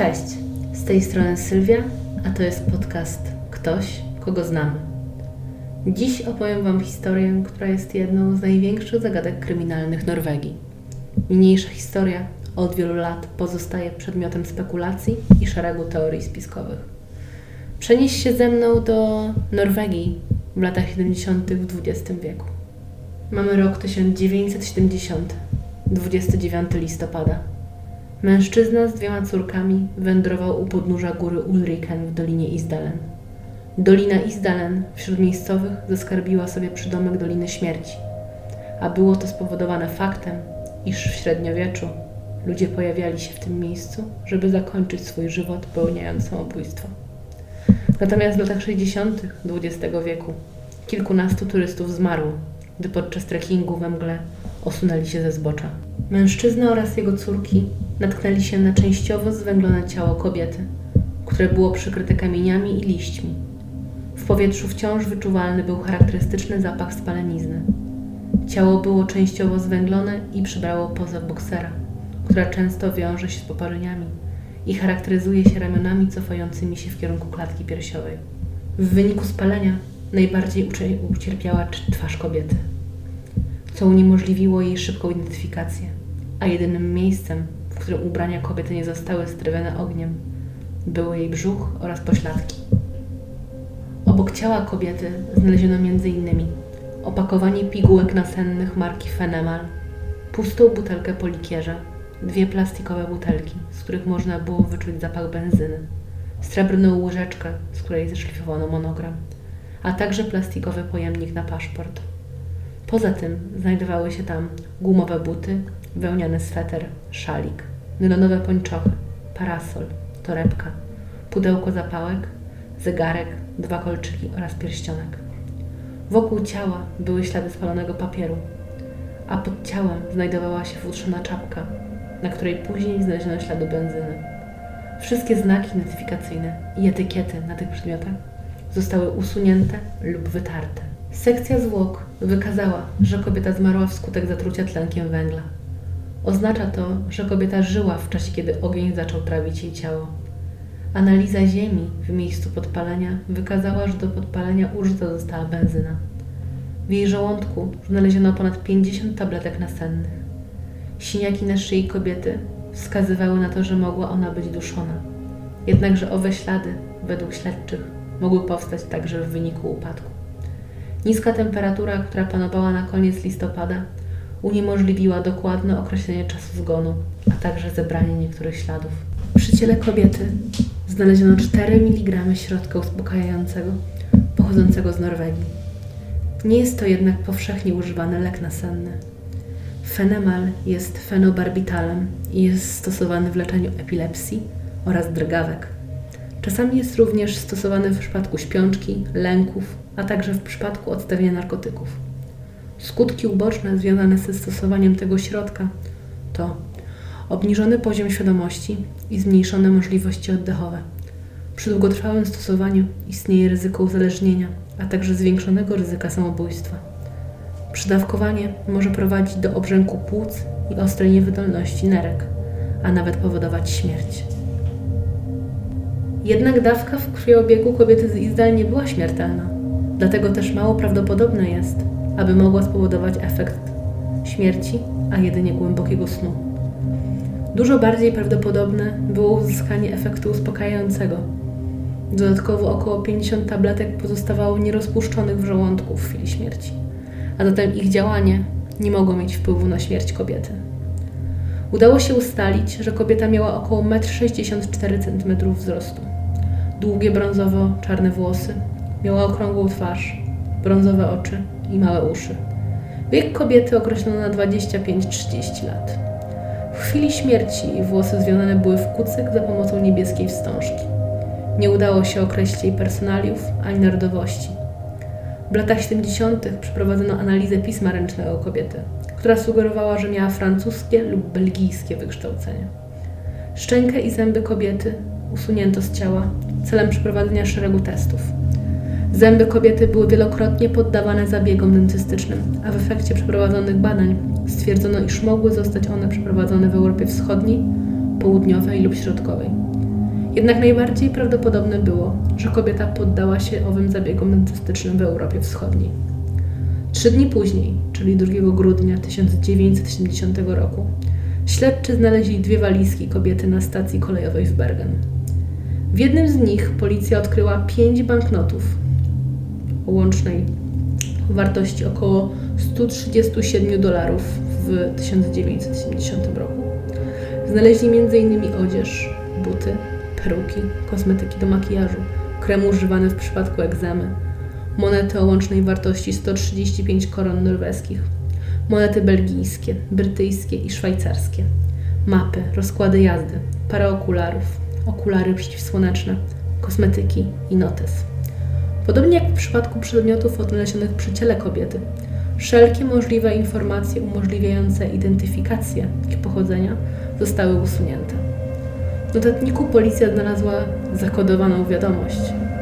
Cześć, z tej strony Sylwia, a to jest podcast Ktoś, kogo znamy. Dziś opowiem Wam historię, która jest jedną z największych zagadek kryminalnych Norwegii. Niniejsza historia od wielu lat pozostaje przedmiotem spekulacji i szeregu teorii spiskowych. Przenieś się ze mną do Norwegii w latach 70. w XX wieku. Mamy rok 1970, 29 listopada. Mężczyzna z dwiema córkami wędrował u podnóża góry Ulriken w dolinie Isdalen. Dolina Isdalen wśród miejscowych zaskarbiła sobie przydomek Doliny Śmierci, a było to spowodowane faktem, iż w średniowieczu ludzie pojawiali się w tym miejscu, żeby zakończyć swój żywot popełniając samobójstwo. Natomiast w latach 60. XX wieku kilkunastu turystów zmarło, gdy podczas trekkingu we mgle osunęli się ze zbocza. Mężczyzna oraz jego córki natknęli się na częściowo zwęglone ciało kobiety, które było przykryte kamieniami i liśćmi. W powietrzu wciąż wyczuwalny był charakterystyczny zapach spalenizny. Ciało było częściowo zwęglone i przybrało pozę boksera, która często wiąże się z poparzeniami i charakteryzuje się ramionami cofającymi się w kierunku klatki piersiowej. W wyniku spalenia najbardziej ucierpiała twarz kobiety, co uniemożliwiło jej szybką identyfikację, a jedynym miejscem, w którym ubrania kobiety nie zostały strywione ogniem, były jej brzuch oraz pośladki. Obok ciała kobiety znaleziono m.in. opakowanie pigułek nasennych marki Fenemal, pustą butelkę po likierze, dwie plastikowe butelki, z których można było wyczuć zapach benzyny, srebrną łyżeczkę, z której zeszlifowano monogram, a także plastikowy pojemnik na paszport. Poza tym znajdowały się tam gumowe buty, wełniany sweter, szalik, nylonowe pończochy, parasol, torebka, pudełko zapałek, zegarek, dwa kolczyki oraz pierścionek. Wokół ciała były ślady spalonego papieru, a pod ciałem znajdowała się futrzona czapka, na której później znaleziono ślady benzyny. Wszystkie znaki identyfikacyjne i etykiety na tych przedmiotach zostały usunięte lub wytarte. Sekcja zwłok wykazała, że kobieta zmarła wskutek zatrucia tlenkiem węgla. Oznacza to, że kobieta żyła w czasie, kiedy ogień zaczął trawić jej ciało. Analiza ziemi w miejscu podpalenia wykazała, że do podpalenia użyta została benzyna. W jej żołądku znaleziono ponad 50 tabletek nasennych. Siniaki na szyi kobiety wskazywały na to, że mogła ona być duszona. Jednakże owe ślady, według śledczych, mogły powstać także w wyniku upadku. Niska temperatura, która panowała na koniec listopada, uniemożliwiła dokładne określenie czasu zgonu, a także zebranie niektórych śladów. Przy ciele kobiety znaleziono 4 mg środka uspokajającego pochodzącego z Norwegii. Nie jest to jednak powszechnie używany lek nasenny. Fenemal jest fenobarbitalem i jest stosowany w leczeniu epilepsji oraz drgawek. Czasami jest również stosowany w przypadku śpiączki, lęków, a także w przypadku odstawienia narkotyków. Skutki uboczne związane ze stosowaniem tego środka to obniżony poziom świadomości i zmniejszone możliwości oddechowe. Przy długotrwałym stosowaniu istnieje ryzyko uzależnienia, a także zwiększonego ryzyka samobójstwa. Przydawkowanie może prowadzić do obrzęku płuc i ostrej niewydolności nerek, a nawet powodować śmierć. Jednak dawka w krwiobiegu kobiety z Izdal nie była śmiertelna. Dlatego też mało prawdopodobne jest, aby mogła spowodować efekt śmierci, a jedynie głębokiego snu. Dużo bardziej prawdopodobne było uzyskanie efektu uspokajającego. Dodatkowo około 50 tabletek pozostawało nierozpuszczonych w żołądku w chwili śmierci, a zatem ich działanie nie mogło mieć wpływu na śmierć kobiety. Udało się ustalić, że kobieta miała około 1,64 cm wzrostu. Długie brązowo-czarne włosy, miała okrągłą twarz, brązowe oczy i małe uszy. Wiek kobiety określono na 25-30 lat. W chwili śmierci włosy związane były w kucyk za pomocą niebieskiej wstążki. Nie udało się określić jej personaliów ani narodowości. W latach 70. przeprowadzono analizę pisma ręcznego kobiety, która sugerowała, że miała francuskie lub belgijskie wykształcenie. Szczękę i zęby kobiety usunięto z ciała celem przeprowadzenia szeregu testów. Zęby kobiety były wielokrotnie poddawane zabiegom dentystycznym, a w efekcie przeprowadzonych badań stwierdzono, iż mogły zostać one przeprowadzone w Europie Wschodniej, Południowej lub Środkowej. Jednak najbardziej prawdopodobne było, że kobieta poddała się owym zabiegom dentystycznym w Europie Wschodniej. Trzy dni później, czyli 2 grudnia 1970 roku, śledczy znaleźli dwie walizki kobiety na stacji kolejowej w Bergen. W jednym z nich policja odkryła pięć banknotów o łącznej wartości około 137 dolarów w 1970 roku. Znaleźli m.in. odzież, buty, peruki, kosmetyki do makijażu, krem używany w przypadku egzamy, monety o łącznej wartości 135 koron norweskich, monety belgijskie, brytyjskie i szwajcarskie, mapy, rozkłady jazdy, parę okularów, okulary przeciwsłoneczne, kosmetyki i notes. Podobnie jak w przypadku przedmiotów odnalezionych przy ciele kobiety, wszelkie możliwe informacje umożliwiające identyfikację ich pochodzenia zostały usunięte. W notatniku policja znalazła zakodowaną wiadomość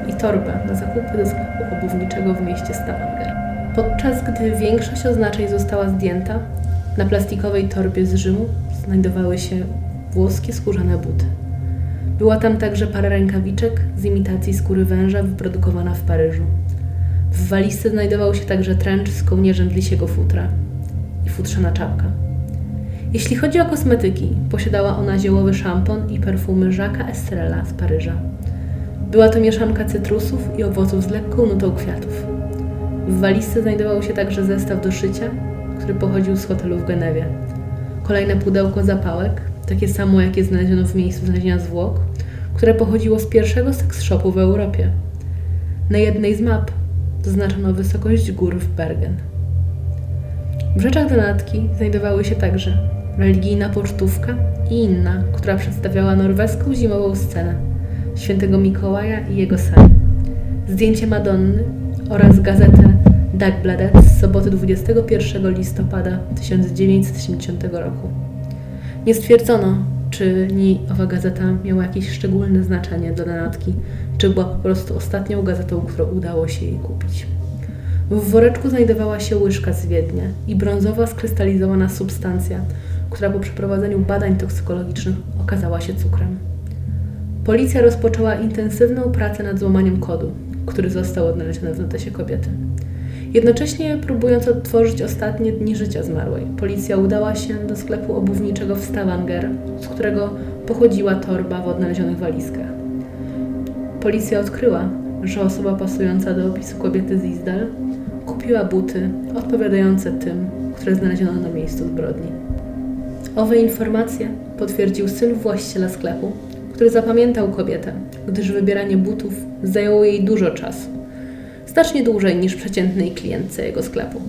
i torbę na zakupy do sklepu obuwniczego w mieście Stavanger. Podczas gdy większość oznaczeń została zdjęta, na plastikowej torbie z Rzymu znajdowały się włoskie skórzane buty. Była tam także para rękawiczek z imitacji skóry węża wyprodukowana w Paryżu. W walizce znajdował się także trench z kołnierzem lisiego futra i futrzana czapka. Jeśli chodzi o kosmetyki, posiadała ona ziołowy szampon i perfumy Jacques'a Estrella z Paryża. Była to mieszanka cytrusów i owoców z lekką nutą kwiatów. W walizce znajdował się także zestaw do szycia, który pochodził z hotelu w Genewie. Kolejne pudełko zapałek, takie samo jakie znaleziono w miejscu znalezienia zwłok, które pochodziło z pierwszego seks shopu w Europie. Na jednej z map zaznaczono wysokość gór w Bergen. W rzeczach donatki znajdowały się także religijna pocztówka i inna, która przedstawiała norweską zimową scenę świętego Mikołaja i jego sali, zdjęcie Madonny oraz gazetę Dagbladet z soboty 21 listopada 1970 roku. Nie stwierdzono, czy ni owa gazeta miała jakieś szczególne znaczenie dla donatki, czy była po prostu ostatnią gazetą, którą udało się jej kupić. W woreczku znajdowała się łyżka z Wiednia i brązowa skrystalizowana substancja, która po przeprowadzeniu badań toksykologicznych okazała się cukrem. Policja rozpoczęła intensywną pracę nad złamaniem kodu, który został odnaleziony w notesie kobiety. Jednocześnie próbując odtworzyć ostatnie dni życia zmarłej, policja udała się do sklepu obuwniczego w Stavanger, z którego pochodziła torba w odnalezionych walizkach. Policja odkryła, że osoba pasująca do opisu kobiety z Izdal kupiła buty odpowiadające tym, które znaleziono na miejscu zbrodni. Owe informacje potwierdził syn właściciela sklepu, który zapamiętał kobietę, gdyż wybieranie butów zajęło jej dużo czasu znacznie dłużej niż przeciętnej klientce jego sklepu.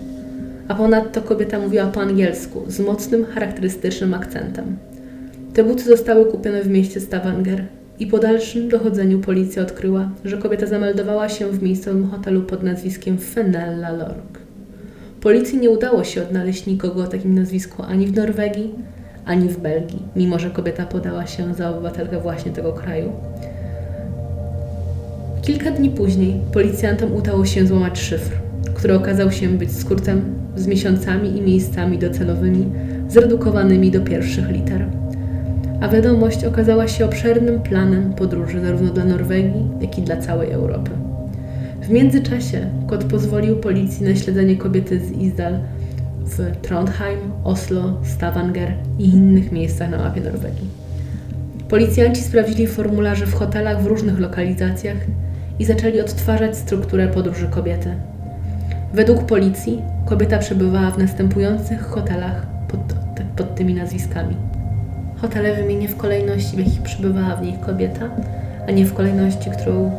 A ponadto kobieta mówiła po angielsku z mocnym, charakterystycznym akcentem. Te buty zostały kupione w mieście Stavanger i po dalszym dochodzeniu policja odkryła, że kobieta zameldowała się w miejscowym hotelu pod nazwiskiem Fenella Lorg. Policji nie udało się odnaleźć nikogo o takim nazwisku ani w Norwegii, ani w Belgii, mimo że kobieta podała się za obywatelkę właśnie tego kraju. Kilka dni później policjantom udało się złamać szyfr, który okazał się być skrótem z miesiącami i miejscami docelowymi zredukowanymi do pierwszych liter. A wiadomość okazała się obszernym planem podróży zarówno dla Norwegii, jak i dla całej Europy. W międzyczasie kod pozwolił policji na śledzenie kobiety z Izdal w Trondheim, Oslo, Stavanger i innych miejscach na mapie Norwegii. Policjanci sprawdzili formularze w hotelach w różnych lokalizacjach i zaczęli odtwarzać strukturę podróży kobiety. Według policji kobieta przebywała w następujących hotelach pod, pod tymi nazwiskami. Hotele wymienię w kolejności, w jakich przebywała w nich kobieta, a nie w kolejności, którą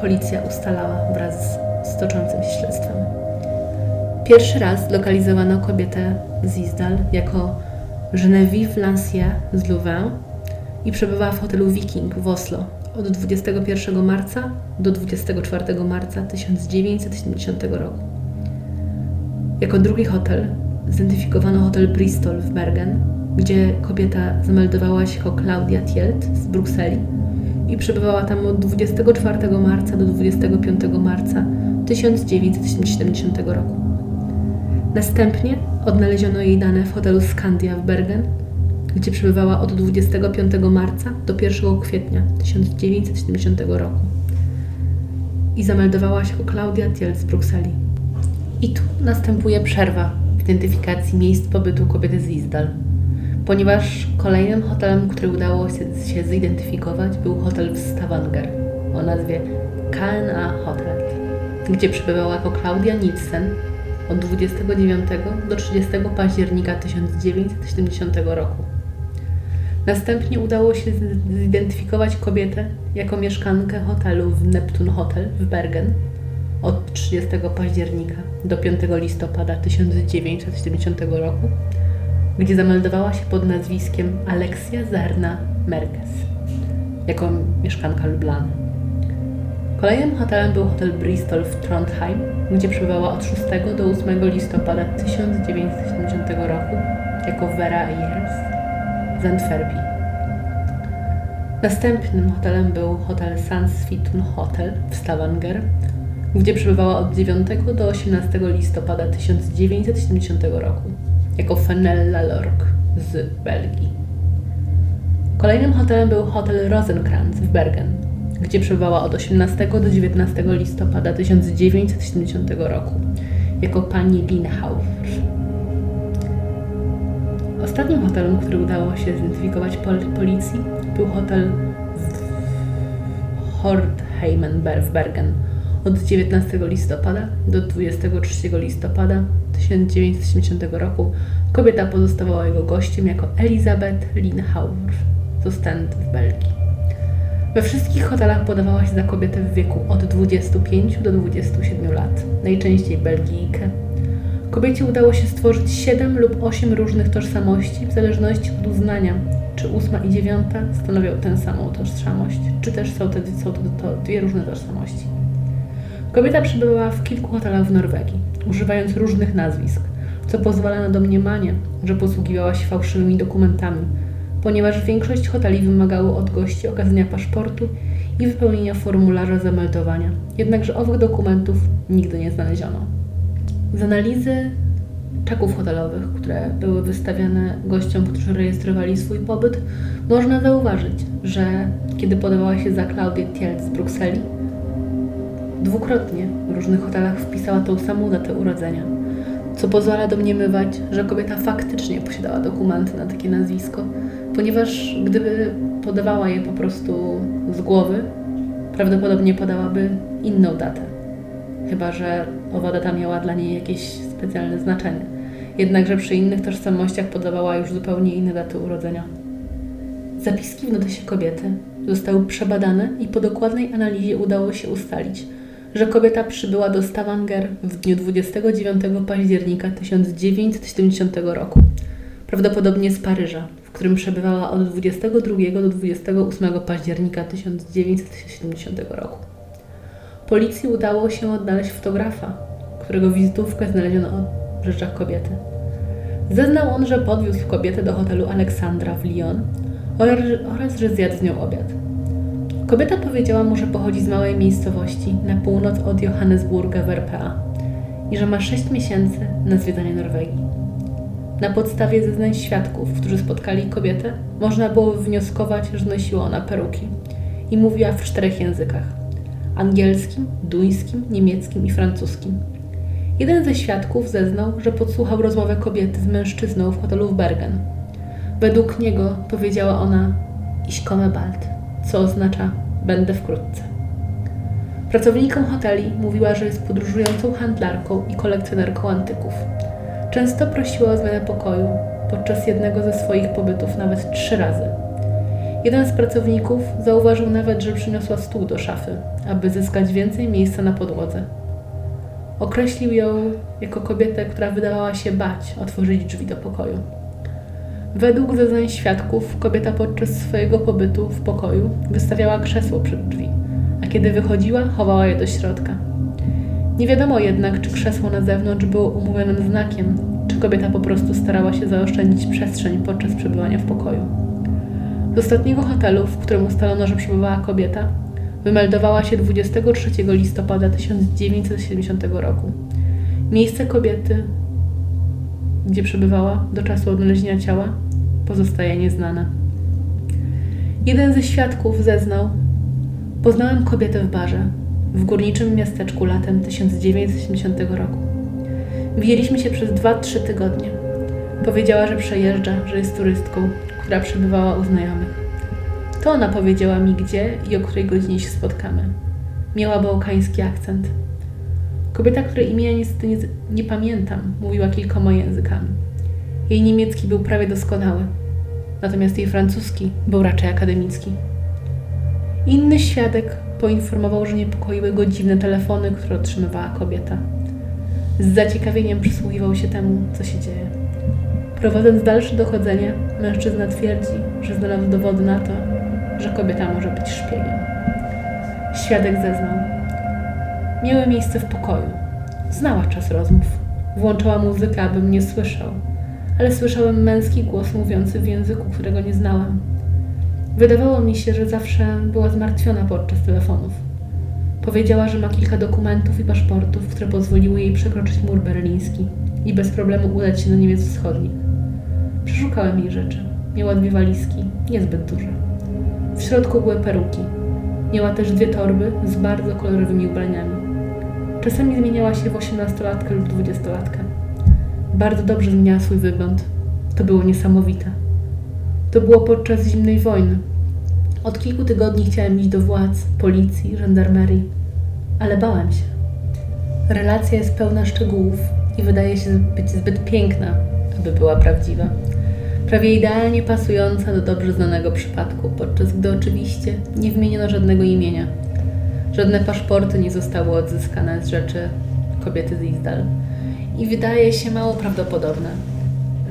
policja ustalała wraz z toczącym się śledztwem. Pierwszy raz lokalizowano kobietę z Izdal jako Genevieve Lancier z Louvain i przebywała w hotelu Viking w Oslo od 21 marca do 24 marca 1970 roku. Jako drugi hotel zidentyfikowano hotel Bristol w Bergen, gdzie kobieta zameldowała się jako Claudia Tielt z Brukseli i przebywała tam od 24 marca do 25 marca 1970 roku. Następnie odnaleziono jej dane w hotelu Scandia w Bergen, gdzie przebywała od 25 marca do 1 kwietnia 1970 roku i zameldowała się Klaudia Thiel z Brukseli. I tu następuje przerwa w identyfikacji miejsc pobytu kobiety z Izdal, ponieważ kolejnym hotelem, który udało się, się zidentyfikować, był hotel w Stavanger o nazwie KNA Hotel, gdzie przebywała jako Klaudia Nielsen od 29 do 30 października 1970 roku. Następnie udało się zidentyfikować kobietę jako mieszkankę hotelu w Neptun Hotel w Bergen od 30 października do 5 listopada 1970 roku, gdzie zameldowała się pod nazwiskiem Alexia Zarna Merkes jako mieszkanka Lublany. Kolejnym hotelem był hotel Bristol w Trondheim, gdzie przebywała od 6 do 8 listopada 1970 roku jako Vera Ayers z Antwerpii. Następnym hotelem był hotel Sansvitun Hotel w Stavanger, gdzie przebywała od 9 do 18 listopada 1970 roku jako Fenella Lork z Belgii. Kolejnym hotelem był hotel Rosenkrantz w Bergen, gdzie przebywała od 18 do 19 listopada 1970 roku jako pani Linhauer. Ostatnim hotelem, który udało się zidentyfikować policji, był hotel Hortheimen w Bergen od 19 listopada do 23 listopada 1970 roku. Kobieta pozostawała jego gościem jako Elizabeth Linhauer z Ostend w Belgii. We wszystkich hotelach podawała się za kobietę w wieku od 25 do 27 lat, najczęściej Belgijkę. Kobiecie udało się stworzyć 7 lub 8 różnych tożsamości w zależności od uznania, czy ósma i dziewiąta stanowią tę samą tożsamość, czy też są to, są to, to dwie różne tożsamości. Kobieta przebywała w kilku hotelach w Norwegii, używając różnych nazwisk, co pozwala na domniemanie, że posługiwała się fałszywymi dokumentami, ponieważ większość hoteli wymagało od gości okazania paszportu i wypełnienia formularza zameldowania, jednakże owych dokumentów nigdy nie znaleziono. Z analizy czeków hotelowych, które były wystawiane gościom, którzy rejestrowali swój pobyt, można zauważyć, że kiedy podawała się za Klaudię Tielc z Brukseli, dwukrotnie w różnych hotelach wpisała tą samą datę urodzenia, co pozwala domniemywać, że kobieta faktycznie posiadała dokumenty na takie nazwisko, ponieważ gdyby podawała je po prostu z głowy, prawdopodobnie podałaby inną datę. Chyba, że owa data miała dla niej jakieś specjalne znaczenie. Jednakże przy innych tożsamościach podawała już zupełnie inne daty urodzenia. Zapiski w notesie kobiety zostały przebadane i po dokładnej analizie udało się ustalić, że kobieta przybyła do Stavanger w dniu 29 października 1970 roku, prawdopodobnie z Paryża, w którym przebywała od 22 do 28 października 1970 roku. Policji udało się odnaleźć fotografa, którego wizytówkę znaleziono w rzeczach kobiety. Zeznał on, że podwiózł kobietę do hotelu Aleksandra w Lyon oraz, że zjadł z nią obiad. Kobieta powiedziała mu, że pochodzi z małej miejscowości na północ od Johannesburga w RPA i że ma 6 miesięcy na zwiedzanie Norwegii. Na podstawie zeznań świadków, którzy spotkali kobietę, można było wnioskować, że nosiła ona peruki i mówiła w czterech językach: angielskim, duńskim, niemieckim i francuskim. Jeden ze świadków zeznał, że podsłuchał rozmowę kobiety z mężczyzną w hotelu w Bergen. Według niego powiedziała ona iść komme bald co oznacza będę wkrótce. Pracownikom hoteli mówiła, że jest podróżującą handlarką i kolekcjonerką antyków. Często prosiła o zmianę pokoju, podczas jednego ze swoich pobytów nawet trzy razy. Jeden z pracowników zauważył nawet, że przyniosła stół do szafy, aby zyskać więcej miejsca na podłodze. Określił ją jako kobietę, która wydawała się bać otworzyć drzwi do pokoju. Według zeznań świadków, kobieta podczas swojego pobytu w pokoju wystawiała krzesło przed drzwi, a kiedy wychodziła, chowała je do środka. Nie wiadomo jednak, czy krzesło na zewnątrz było umówionym znakiem, czy kobieta po prostu starała się zaoszczędzić przestrzeń podczas przebywania w pokoju. Z ostatniego hotelu, w którym ustalono, że przebywała kobieta, wymeldowała się 23 listopada 1970 roku. Miejsce kobiety, gdzie przebywała do czasu odnalezienia ciała, pozostaje nieznana. Jeden ze świadków zeznał: Poznałem kobietę w barze w górniczym miasteczku latem 1970 roku. Widzieliśmy się przez 2-3 tygodnie. Powiedziała, że przejeżdża, że jest turystką, która przebywała u znajomych. To ona powiedziała mi, gdzie i o której godzinie się spotkamy. Miała bałkański akcent. Kobieta, której imienia niestety nie, nie pamiętam, mówiła kilkoma językami. Jej niemiecki był prawie doskonały, natomiast jej francuski był raczej akademicki. Inny świadek poinformował, że niepokoiły go dziwne telefony, które otrzymywała kobieta. Z zaciekawieniem przysłuchiwał się temu, co się dzieje. Prowadząc dalsze dochodzenie, mężczyzna twierdzi, że znalazł dowody na to, że kobieta może być szpiegiem. Świadek zeznał. Miały miejsce w pokoju. Znała czas rozmów. Włączała muzykę, abym nie słyszał, ale słyszałem męski głos mówiący w języku, którego nie znałam. Wydawało mi się, że zawsze była zmartwiona podczas telefonów. Powiedziała, że ma kilka dokumentów i paszportów, które pozwoliły jej przekroczyć mur berliński i bez problemu udać się do Niemiec Wschodnich. Przeszukałem jej rzeczy. Miała dwie walizki, niezbyt duże. W środku były peruki. Miała też dwie torby z bardzo kolorowymi ubraniami. Czasami zmieniała się w osiemnastolatkę lub dwudziestolatkę. Bardzo dobrze zmieniała swój wygląd. To było niesamowite. To było podczas zimnej wojny. Od kilku tygodni chciałem iść do władz, policji, żandarmerii, ale bałem się. Relacja jest pełna szczegółów i wydaje się być zbyt piękna, aby była prawdziwa. Prawie idealnie pasująca do dobrze znanego przypadku, podczas gdy oczywiście nie wymieniono żadnego imienia. Żadne paszporty nie zostały odzyskane z rzeczy kobiety z Izdal. I wydaje się mało prawdopodobne,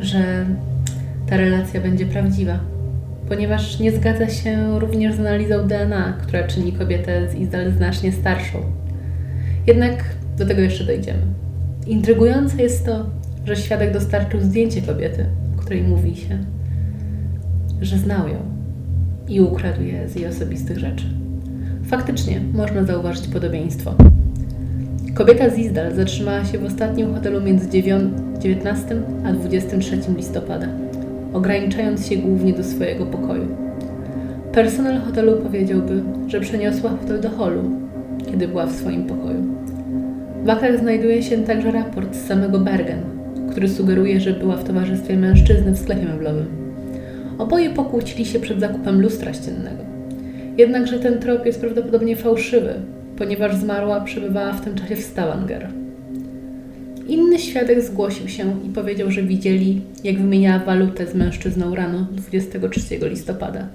że ta relacja będzie prawdziwa, ponieważ nie zgadza się również z analizą DNA, która czyni kobietę z Izdal znacznie starszą. Jednak do tego jeszcze dojdziemy. Intrygujące jest to, że świadek dostarczył zdjęcie kobiety, której mówi się, że znał ją i ukradł je z jej osobistych rzeczy. Faktycznie można zauważyć podobieństwo. Kobieta z Izdal zatrzymała się w ostatnim hotelu między 19 a 23 listopada ograniczając się głównie do swojego pokoju. Personel hotelu powiedziałby, że przeniosła hotel do holu, kiedy była w swoim pokoju. W aktach znajduje się także raport z samego Bergen, który sugeruje, że była w towarzystwie mężczyzny w sklepie meblowym. Oboje pokłócili się przed zakupem lustra ściennego. Jednakże ten trop jest prawdopodobnie fałszywy, ponieważ zmarła przebywała w tym czasie w Stavanger. Inny świadek zgłosił się i powiedział, że widzieli, jak wymieniała walutę z mężczyzną rano 23 listopada.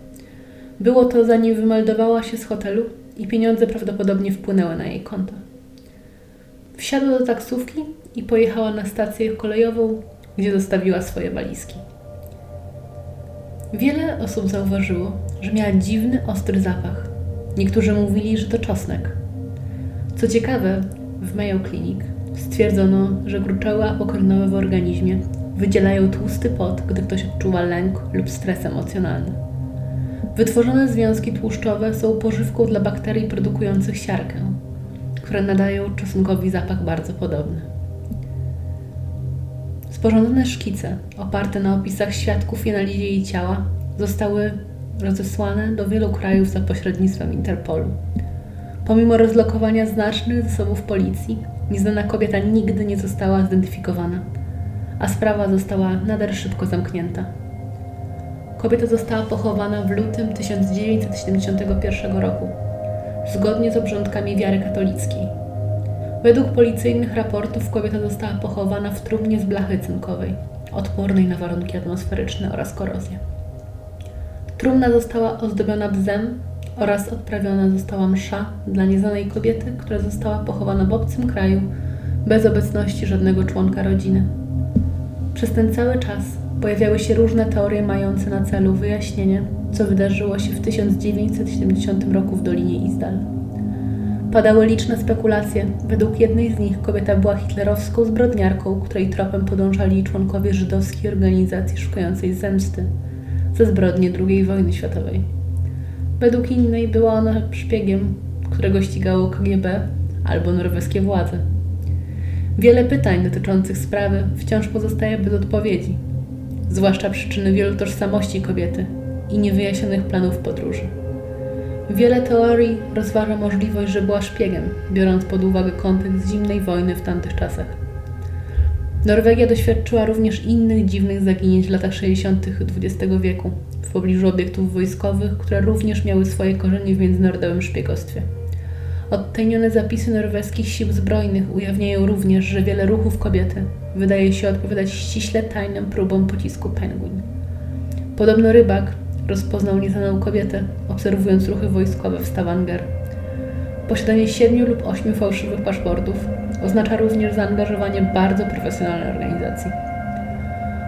Było to zanim wymeldowała się z hotelu i pieniądze prawdopodobnie wpłynęły na jej konto. Wsiadła do taksówki i pojechała na stację kolejową, gdzie zostawiła swoje walizki. Wiele osób zauważyło, że miała dziwny, ostry zapach. Niektórzy mówili, że to czosnek. Co ciekawe, w Mayo Clinic Stwierdzono, że gruczoły apokrinowe w organizmie wydzielają tłusty pot, gdy ktoś odczuwa lęk lub stres emocjonalny. Wytworzone związki tłuszczowe są pożywką dla bakterii produkujących siarkę, które nadają czosnkowi zapach bardzo podobny. Sporządzone szkice, oparte na opisach świadków i analizie jej ciała, zostały rozesłane do wielu krajów za pośrednictwem Interpolu. Pomimo rozlokowania znacznych zasobów policji, Nieznana kobieta nigdy nie została zidentyfikowana, a sprawa została nader szybko zamknięta. Kobieta została pochowana w lutym 1971 roku, zgodnie z obrządkami wiary katolickiej. Według policyjnych raportów kobieta została pochowana w trumnie z blachy cynkowej, odpornej na warunki atmosferyczne oraz korozję. Trumna została ozdobiona bzem oraz odprawiona została msza dla nieznanej kobiety, która została pochowana w obcym kraju bez obecności żadnego członka rodziny. Przez ten cały czas pojawiały się różne teorie mające na celu wyjaśnienie, co wydarzyło się w 1970 roku w Dolinie Izdal. Padały liczne spekulacje. Według jednej z nich kobieta była hitlerowską zbrodniarką, której tropem podążali członkowie żydowskiej organizacji szukającej zemsty ze zbrodni II wojny światowej. Według innej była ona szpiegiem, którego ścigało KGB albo norweskie władze. Wiele pytań dotyczących sprawy wciąż pozostaje bez odpowiedzi. zwłaszcza przyczyny wielu tożsamości kobiety i niewyjaśnionych planów podróży. Wiele teorii rozważa możliwość, że była szpiegiem, biorąc pod uwagę kontekst zimnej wojny w tamtych czasach. Norwegia doświadczyła również innych dziwnych zaginięć w latach 60. XX wieku w pobliżu obiektów wojskowych, które również miały swoje korzenie w międzynarodowym szpiegostwie. Odtajnione zapisy norweskich sił zbrojnych ujawniają również, że wiele ruchów kobiety wydaje się odpowiadać ściśle tajnym próbom pocisku Penguin. Podobno rybak rozpoznał nieznaną kobietę, obserwując ruchy wojskowe w Stavanger. Posiadanie siedmiu lub ośmiu fałszywych paszportów oznacza również zaangażowanie bardzo profesjonalnej organizacji.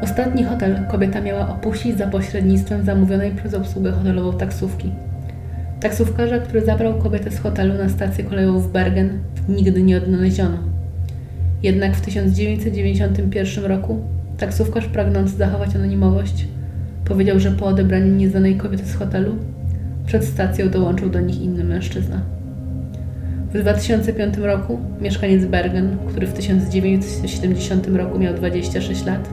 Ostatni hotel kobieta miała opuścić za pośrednictwem zamówionej przez obsługę hotelową taksówki. Taksówkarza, który zabrał kobietę z hotelu na stację kolejową w Bergen, nigdy nie odnaleziono. Jednak w 1991 roku taksówkarz pragnąc zachować anonimowość, powiedział, że po odebraniu nieznanej kobiety z hotelu przed stacją dołączył do nich inny mężczyzna. W 2005 roku mieszkaniec Bergen, który w 1970 roku miał 26 lat,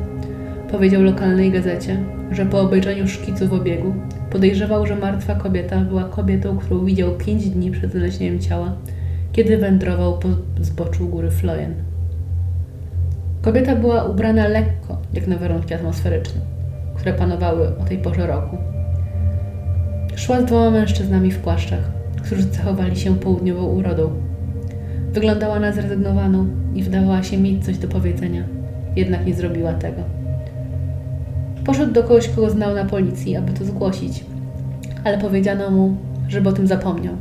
powiedział lokalnej gazecie, że po obejrzeniu szkicu w obiegu podejrzewał, że martwa kobieta była kobietą, którą widział 5 dni przed znalezieniem ciała, kiedy wędrował po zboczu góry Flojen. Kobieta była ubrana lekko, jak na warunki atmosferyczne, które panowały o tej porze roku. Szła z dwoma mężczyznami w płaszczach, którzy cechowali się południową urodą. Wyglądała na zrezygnowaną i wydawała się mieć coś do powiedzenia, jednak nie zrobiła tego. Poszedł do kogoś, kogo znał na policji, aby to zgłosić, ale powiedziano mu, żeby o tym zapomniał.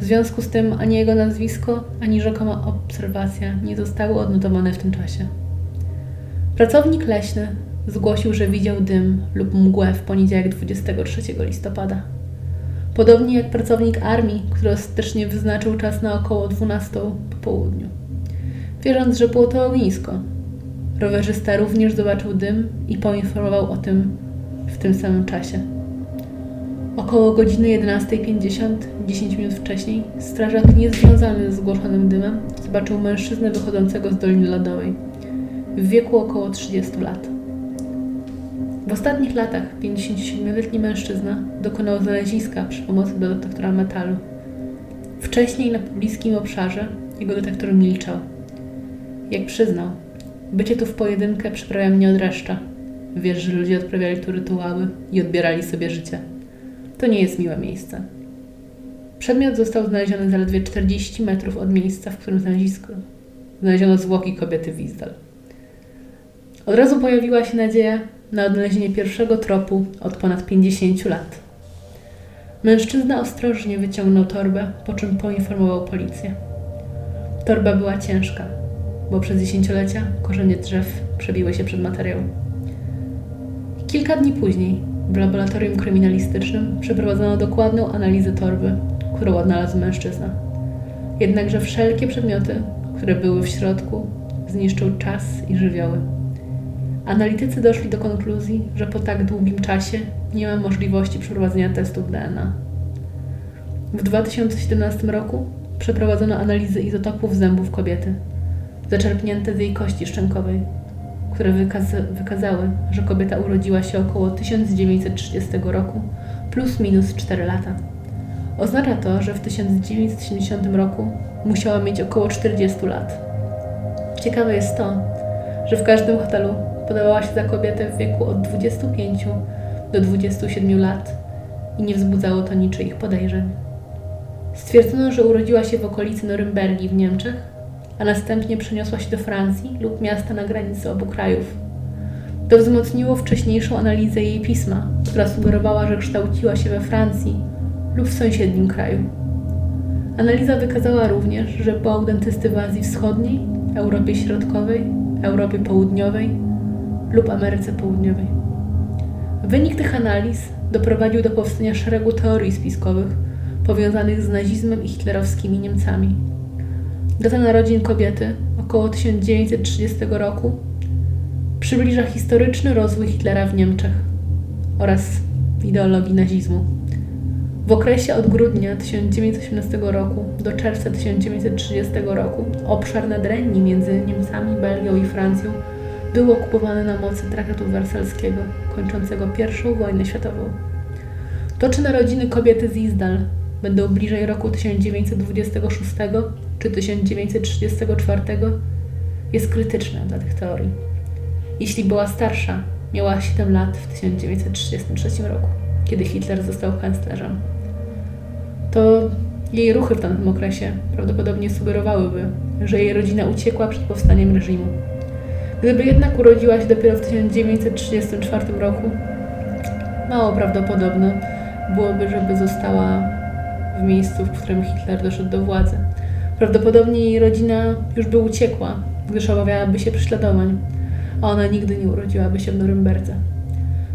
W związku z tym ani jego nazwisko, ani rzekoma obserwacja nie zostały odnotowane w tym czasie. Pracownik leśny zgłosił, że widział dym lub mgłę w poniedziałek 23 listopada. Podobnie jak pracownik armii, który ostatecznie wyznaczył czas na około 12 po południu. Wierząc, że było to ognisko. Rowerzysta również zobaczył dym i poinformował o tym w tym samym czasie. Około godziny 11.50, 10 minut wcześniej, strażak niezwiązany z zgłoszonym dymem zobaczył mężczyznę wychodzącego z Doliny Lodowej w wieku około 30 lat. W ostatnich latach 57-letni mężczyzna dokonał znaleziska przy pomocy do detektora metalu. Wcześniej na bliskim obszarze jego detektor milczał. Jak przyznał, bycie tu w pojedynkę przyprawia mnie od reszta. Wiesz, że ludzie odprawiali tu rytuały i odbierali sobie życie. To nie jest miłe miejsce. Przedmiot został znaleziony zaledwie 40 metrów od miejsca, w którym znalezisko. Znaleziono zwłoki kobiety Wizdal. Od razu pojawiła się nadzieja, na odnalezienie pierwszego tropu od ponad 50 lat. Mężczyzna ostrożnie wyciągnął torbę, po czym poinformował policję. Torba była ciężka, bo przez dziesięciolecia korzenie drzew przebiły się przed materiał. Kilka dni później w laboratorium kryminalistycznym przeprowadzono dokładną analizę torby, którą odnalazł mężczyzna. Jednakże wszelkie przedmioty, które były w środku, zniszczył czas i żywioły. Analitycy doszli do konkluzji, że po tak długim czasie nie ma możliwości przeprowadzenia testów DNA. W 2017 roku przeprowadzono analizy izotopów zębów kobiety, zaczerpnięte z jej kości szczękowej, które wykaza wykazały, że kobieta urodziła się około 1930 roku plus minus 4 lata. Oznacza to, że w 1970 roku musiała mieć około 40 lat. Ciekawe jest to, że w każdym hotelu podawała się za kobietę w wieku od 25 do 27 lat i nie wzbudzało to niczyich podejrzeń. Stwierdzono, że urodziła się w okolicy Norymbergi w Niemczech, a następnie przeniosła się do Francji lub miasta na granicy obu krajów. To wzmocniło wcześniejszą analizę jej pisma, która sugerowała, że kształciła się we Francji lub w sąsiednim kraju. Analiza wykazała również, że po autentysty w Azji Wschodniej, Europie Środkowej, Europie Południowej lub Ameryce Południowej. Wynik tych analiz doprowadził do powstania szeregu teorii spiskowych powiązanych z nazizmem i hitlerowskimi Niemcami. Data narodzin kobiety, około 1930 roku, przybliża historyczny rozwój Hitlera w Niemczech oraz ideologii nazizmu. W okresie od grudnia 1918 roku do czerwca 1930 roku obszar nadrenii między Niemcami, Belgią i Francją był okupowany na mocy traktatu wersalskiego, kończącego I wojnę światową. To, czy narodziny kobiety z Izdal będą bliżej roku 1926 czy 1934, jest krytyczne dla tych teorii. Jeśli była starsza, miała 7 lat w 1933 roku, kiedy Hitler został kanclerzem. To jej ruchy w tamtym okresie prawdopodobnie sugerowałyby, że jej rodzina uciekła przed powstaniem reżimu. Gdyby jednak urodziła się dopiero w 1934 roku, mało prawdopodobne byłoby, żeby została w miejscu, w którym Hitler doszedł do władzy. Prawdopodobnie jej rodzina już by uciekła, gdyż obawiałaby się prześladowań, a ona nigdy nie urodziłaby się w Norymberdze.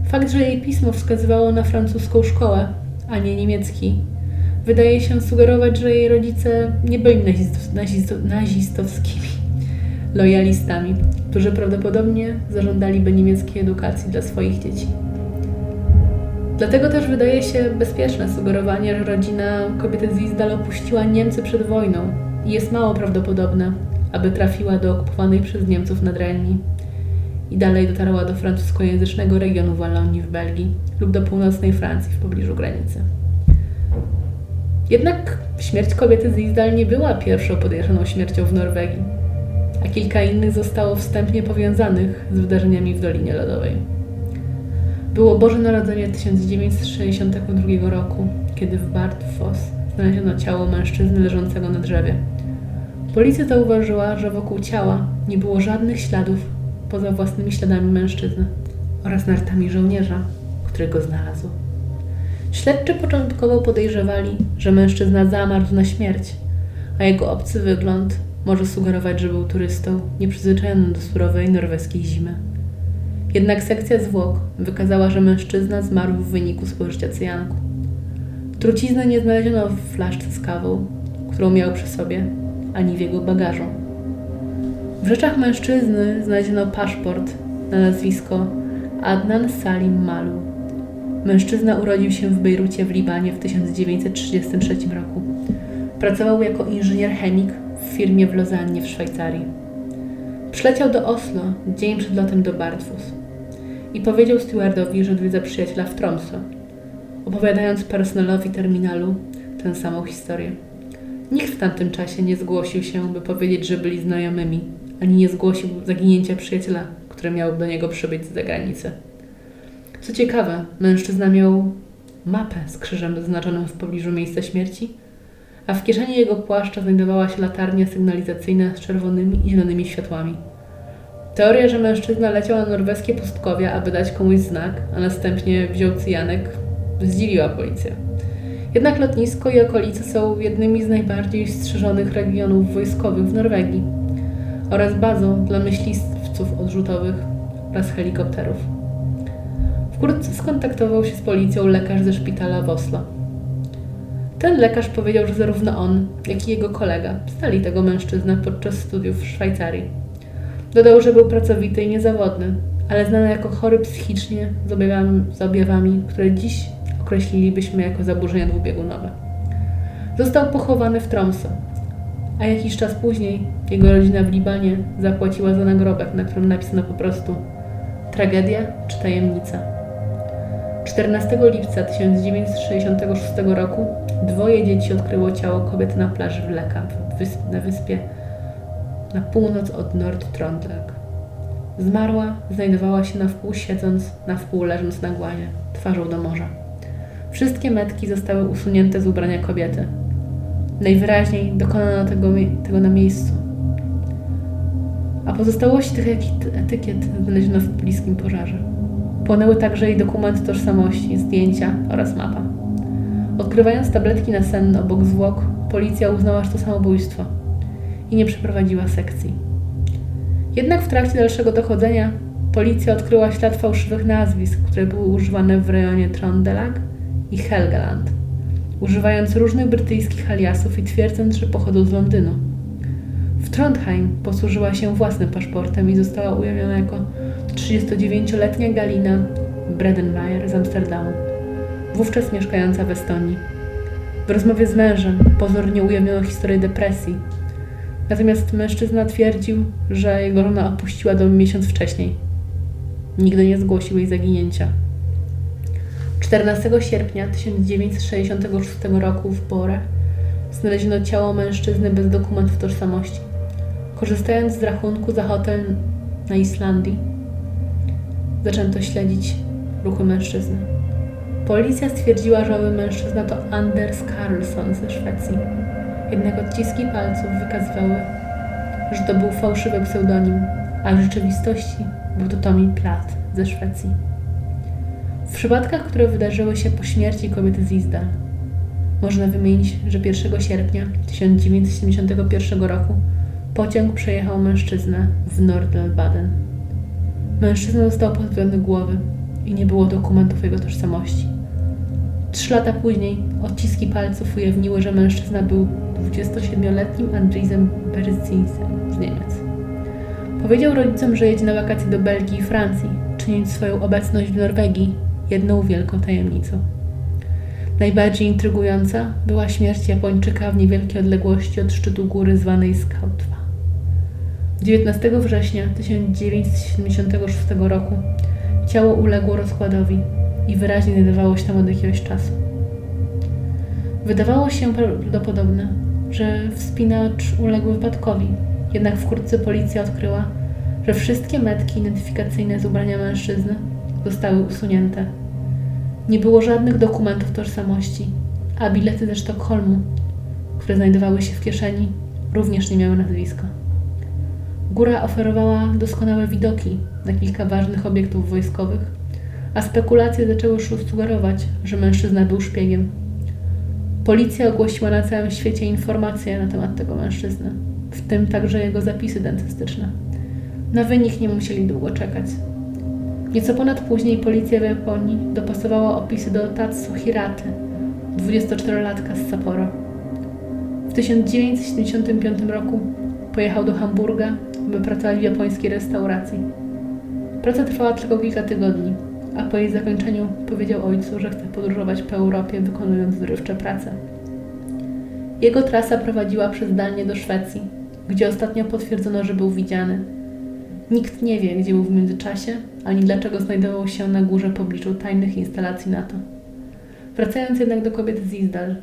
Fakt, że jej pismo wskazywało na francuską szkołę, a nie niemiecki, wydaje się sugerować, że jej rodzice nie byli nazisto nazisto nazistowskimi lojalistami, którzy prawdopodobnie zażądaliby niemieckiej edukacji dla swoich dzieci. Dlatego też wydaje się bezpieczne sugerowanie, że rodzina kobiety z Izdal opuściła Niemcy przed wojną i jest mało prawdopodobne, aby trafiła do okupowanej przez Niemców nadrenii i dalej dotarła do francuskojęzycznego regionu Walonii w Belgii lub do północnej Francji w pobliżu granicy. Jednak śmierć kobiety z Izdal nie była pierwszą podejrzaną śmiercią w Norwegii, a kilka innych zostało wstępnie powiązanych z wydarzeniami w Dolinie Lodowej. Było Boże Narodzenie 1962 roku, kiedy w Bartfoss znaleziono ciało mężczyzny leżącego na drzewie. Policja zauważyła, że wokół ciała nie było żadnych śladów poza własnymi śladami mężczyzny oraz nartami żołnierza, który go znalazł. Śledczy początkowo podejrzewali, że mężczyzna zamarł na śmierć, a jego obcy wygląd może sugerować, że był turystą nieprzyzwyczajonym do surowej norweskiej zimy. Jednak sekcja zwłok wykazała, że mężczyzna zmarł w wyniku spożycia cyjanku. Trucizny nie znaleziono w flaszce z kawą, którą miał przy sobie, ani w jego bagażu. W rzeczach mężczyzny znaleziono paszport na nazwisko Adnan Salim Malu. Mężczyzna urodził się w Bejrucie w Libanie w 1933 roku. Pracował jako inżynier chemik w firmie w Lozannie w Szwajcarii. Przyleciał do Oslo dzień przed lotem do Bartfus i powiedział stewardowi, że odwiedza przyjaciela w Tromsø, opowiadając personelowi terminalu tę samą historię. Nikt w tamtym czasie nie zgłosił się, by powiedzieć, że byli znajomymi, ani nie zgłosił zaginięcia przyjaciela, który miał do niego przybyć z zagranicy. Co ciekawe, mężczyzna miał mapę z krzyżem zaznaczonym w pobliżu miejsca śmierci, a w kieszeni jego płaszcza znajdowała się latarnia sygnalizacyjna z czerwonymi i zielonymi światłami. Teoria, że mężczyzna leciał na norweskie pustkowia, aby dać komuś znak, a następnie wziął cyjanek, zdziwiła policję. Jednak lotnisko i okolice są jednymi z najbardziej strzeżonych regionów wojskowych w Norwegii oraz bazą dla myśliwców odrzutowych oraz helikopterów. Wkrótce skontaktował się z policją lekarz ze szpitala w Oslo. Ten lekarz powiedział, że zarówno on, jak i jego kolega stali tego mężczyznę podczas studiów w Szwajcarii. Dodał, że był pracowity i niezawodny, ale znany jako chory psychicznie z objawami, z objawami które dziś określilibyśmy jako zaburzenia dwubiegunowe. Został pochowany w Tromsø, a jakiś czas później jego rodzina w Libanie zapłaciła za nagrobek, na którym napisano po prostu tragedia czy tajemnica. 14 lipca 1966 roku dwoje dzieci odkryło ciało kobiety na plaży w Leka, na wyspie na północ od Nord-Trondheim. Zmarła znajdowała się na wpół siedząc, na wpół leżąc na głazie, twarzą do morza. Wszystkie metki zostały usunięte z ubrania kobiety. Najwyraźniej dokonano tego, tego na miejscu. A pozostałości tych etykiet znaleziono w bliskim pożarze. Płonęły także jej dokumenty tożsamości, zdjęcia oraz mapa. Odkrywając tabletki na sen obok zwłok, policja uznała, że to samobójstwo – i nie przeprowadziła sekcji. Jednak w trakcie dalszego dochodzenia policja odkryła ślad fałszywych nazwisk, które były używane w rejonie Trondelag i Helgeland, używając różnych brytyjskich aliasów i twierdząc, że pochodzą z Londynu. W Trondheim posłużyła się własnym paszportem i została ujawniona jako 39-letnia Galina Bredenmeier z Amsterdamu, wówczas mieszkająca w Estonii. W rozmowie z mężem pozornie ujawniono historię depresji, Natomiast mężczyzna twierdził, że jego żona opuściła dom miesiąc wcześniej. Nigdy nie zgłosił jej zaginięcia. 14 sierpnia 1966 roku w Bore znaleziono ciało mężczyzny bez dokumentów tożsamości. Korzystając z rachunku za hotel na Islandii, zaczęto śledzić ruchy mężczyzny. Policja stwierdziła, że owy mężczyzna to Anders Karlsson ze Szwecji. Jednak odciski palców wykazywały, że to był fałszywy pseudonim, a w rzeczywistości był to Tommy Platt ze Szwecji. W przypadkach, które wydarzyły się po śmierci kobiety z Izdal, można wymienić, że 1 sierpnia 1971 roku pociąg przejechał mężczyznę w Nordel-Baden. Mężczyzna został pozbawiony głowy i nie było dokumentów jego tożsamości. Trzy lata później odciski palców ujawniły, że mężczyzna był 27-letnim Andrzejzem Berzinsem z Niemiec. Powiedział rodzicom, że jedzie na wakacje do Belgii i Francji, czyniąc swoją obecność w Norwegii jedną wielką tajemnicą. Najbardziej intrygująca była śmierć Japończyka w niewielkiej odległości od szczytu góry zwanej Skautwa. 19 września 1976 roku ciało uległo rozkładowi i wyraźnie znajdowało się tam od jakiegoś czasu. Wydawało się prawdopodobne, że wspinacz uległ wypadkowi, jednak wkrótce policja odkryła, że wszystkie metki identyfikacyjne z ubrania mężczyzny zostały usunięte. Nie było żadnych dokumentów tożsamości, a bilety ze Sztokholmu, które znajdowały się w kieszeni, również nie miały nazwiska. Góra oferowała doskonałe widoki na kilka ważnych obiektów wojskowych, a spekulacje zaczęły już sugerować, że mężczyzna był szpiegiem. Policja ogłosiła na całym świecie informacje na temat tego mężczyzny, w tym także jego zapisy dentystyczne. Na wynik nie musieli długo czekać. Nieco ponad później policja w Japonii dopasowała opisy do Tatsu Hiraty, 24-latka z Sapporo. W 1975 roku pojechał do Hamburga, by pracować w japońskiej restauracji. Praca trwała tylko kilka tygodni, a po jej zakończeniu powiedział ojcu, że chce podróżować po Europie, wykonując zrywcze prace. Jego trasa prowadziła przez Danię do Szwecji, gdzie ostatnio potwierdzono, że był widziany. Nikt nie wie, gdzie był w międzyczasie, ani dlaczego znajdował się na górze pobliczu tajnych instalacji NATO. Wracając jednak do kobiet z Izdal,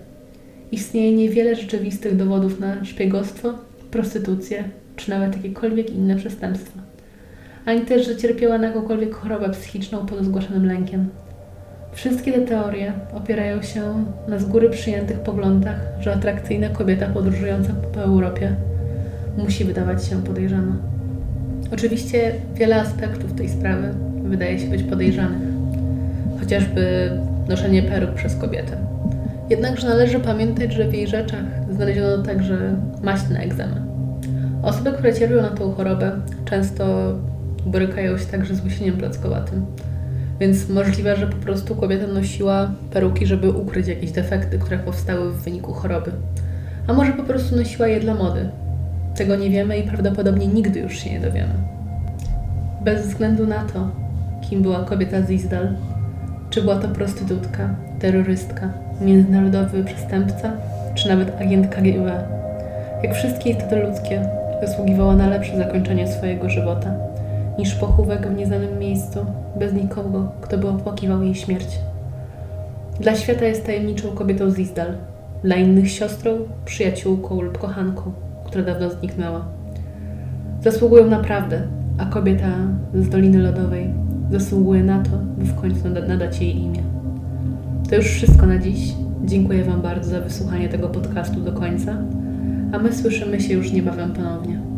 istnieje niewiele rzeczywistych dowodów na szpiegostwo, prostytucję czy nawet jakiekolwiek inne przestępstwa. Ani też, że cierpiała na jakąkolwiek chorobę psychiczną pod zgłaszanym lękiem. Wszystkie te teorie opierają się na z góry przyjętych poglądach, że atrakcyjna kobieta podróżująca po Europie musi wydawać się podejrzana. Oczywiście wiele aspektów tej sprawy wydaje się być podejrzanych, chociażby noszenie peruk przez kobietę. Jednakże należy pamiętać, że w jej rzeczach znaleziono także maść na. Osoby, które cierpią na tą chorobę, często borykają się także z łysieniem plackowatym. Więc możliwe, że po prostu kobieta nosiła peruki, żeby ukryć jakieś defekty, które powstały w wyniku choroby. A może po prostu nosiła je dla mody. Tego nie wiemy i prawdopodobnie nigdy już się nie dowiemy. Bez względu na to, kim była kobieta z Izdal, czy była to prostytutka, terrorystka, międzynarodowy przestępca, czy nawet agent KGB, jak wszystkie istoty ludzkie, zasługiwała na lepsze zakończenie swojego żywota niż pochówek w nieznanym miejscu, bez nikogo, kto by opłakiwał jej śmierć. Dla świata jest tajemniczą kobietą z Izdal, dla innych siostrą, przyjaciółką lub kochanką, która dawno zniknęła. Zasługują naprawdę, a kobieta z Doliny Lodowej zasługuje na to, by w końcu nadać jej imię. To już wszystko na dziś. Dziękuję Wam bardzo za wysłuchanie tego podcastu do końca, a my słyszymy się już niebawem ponownie.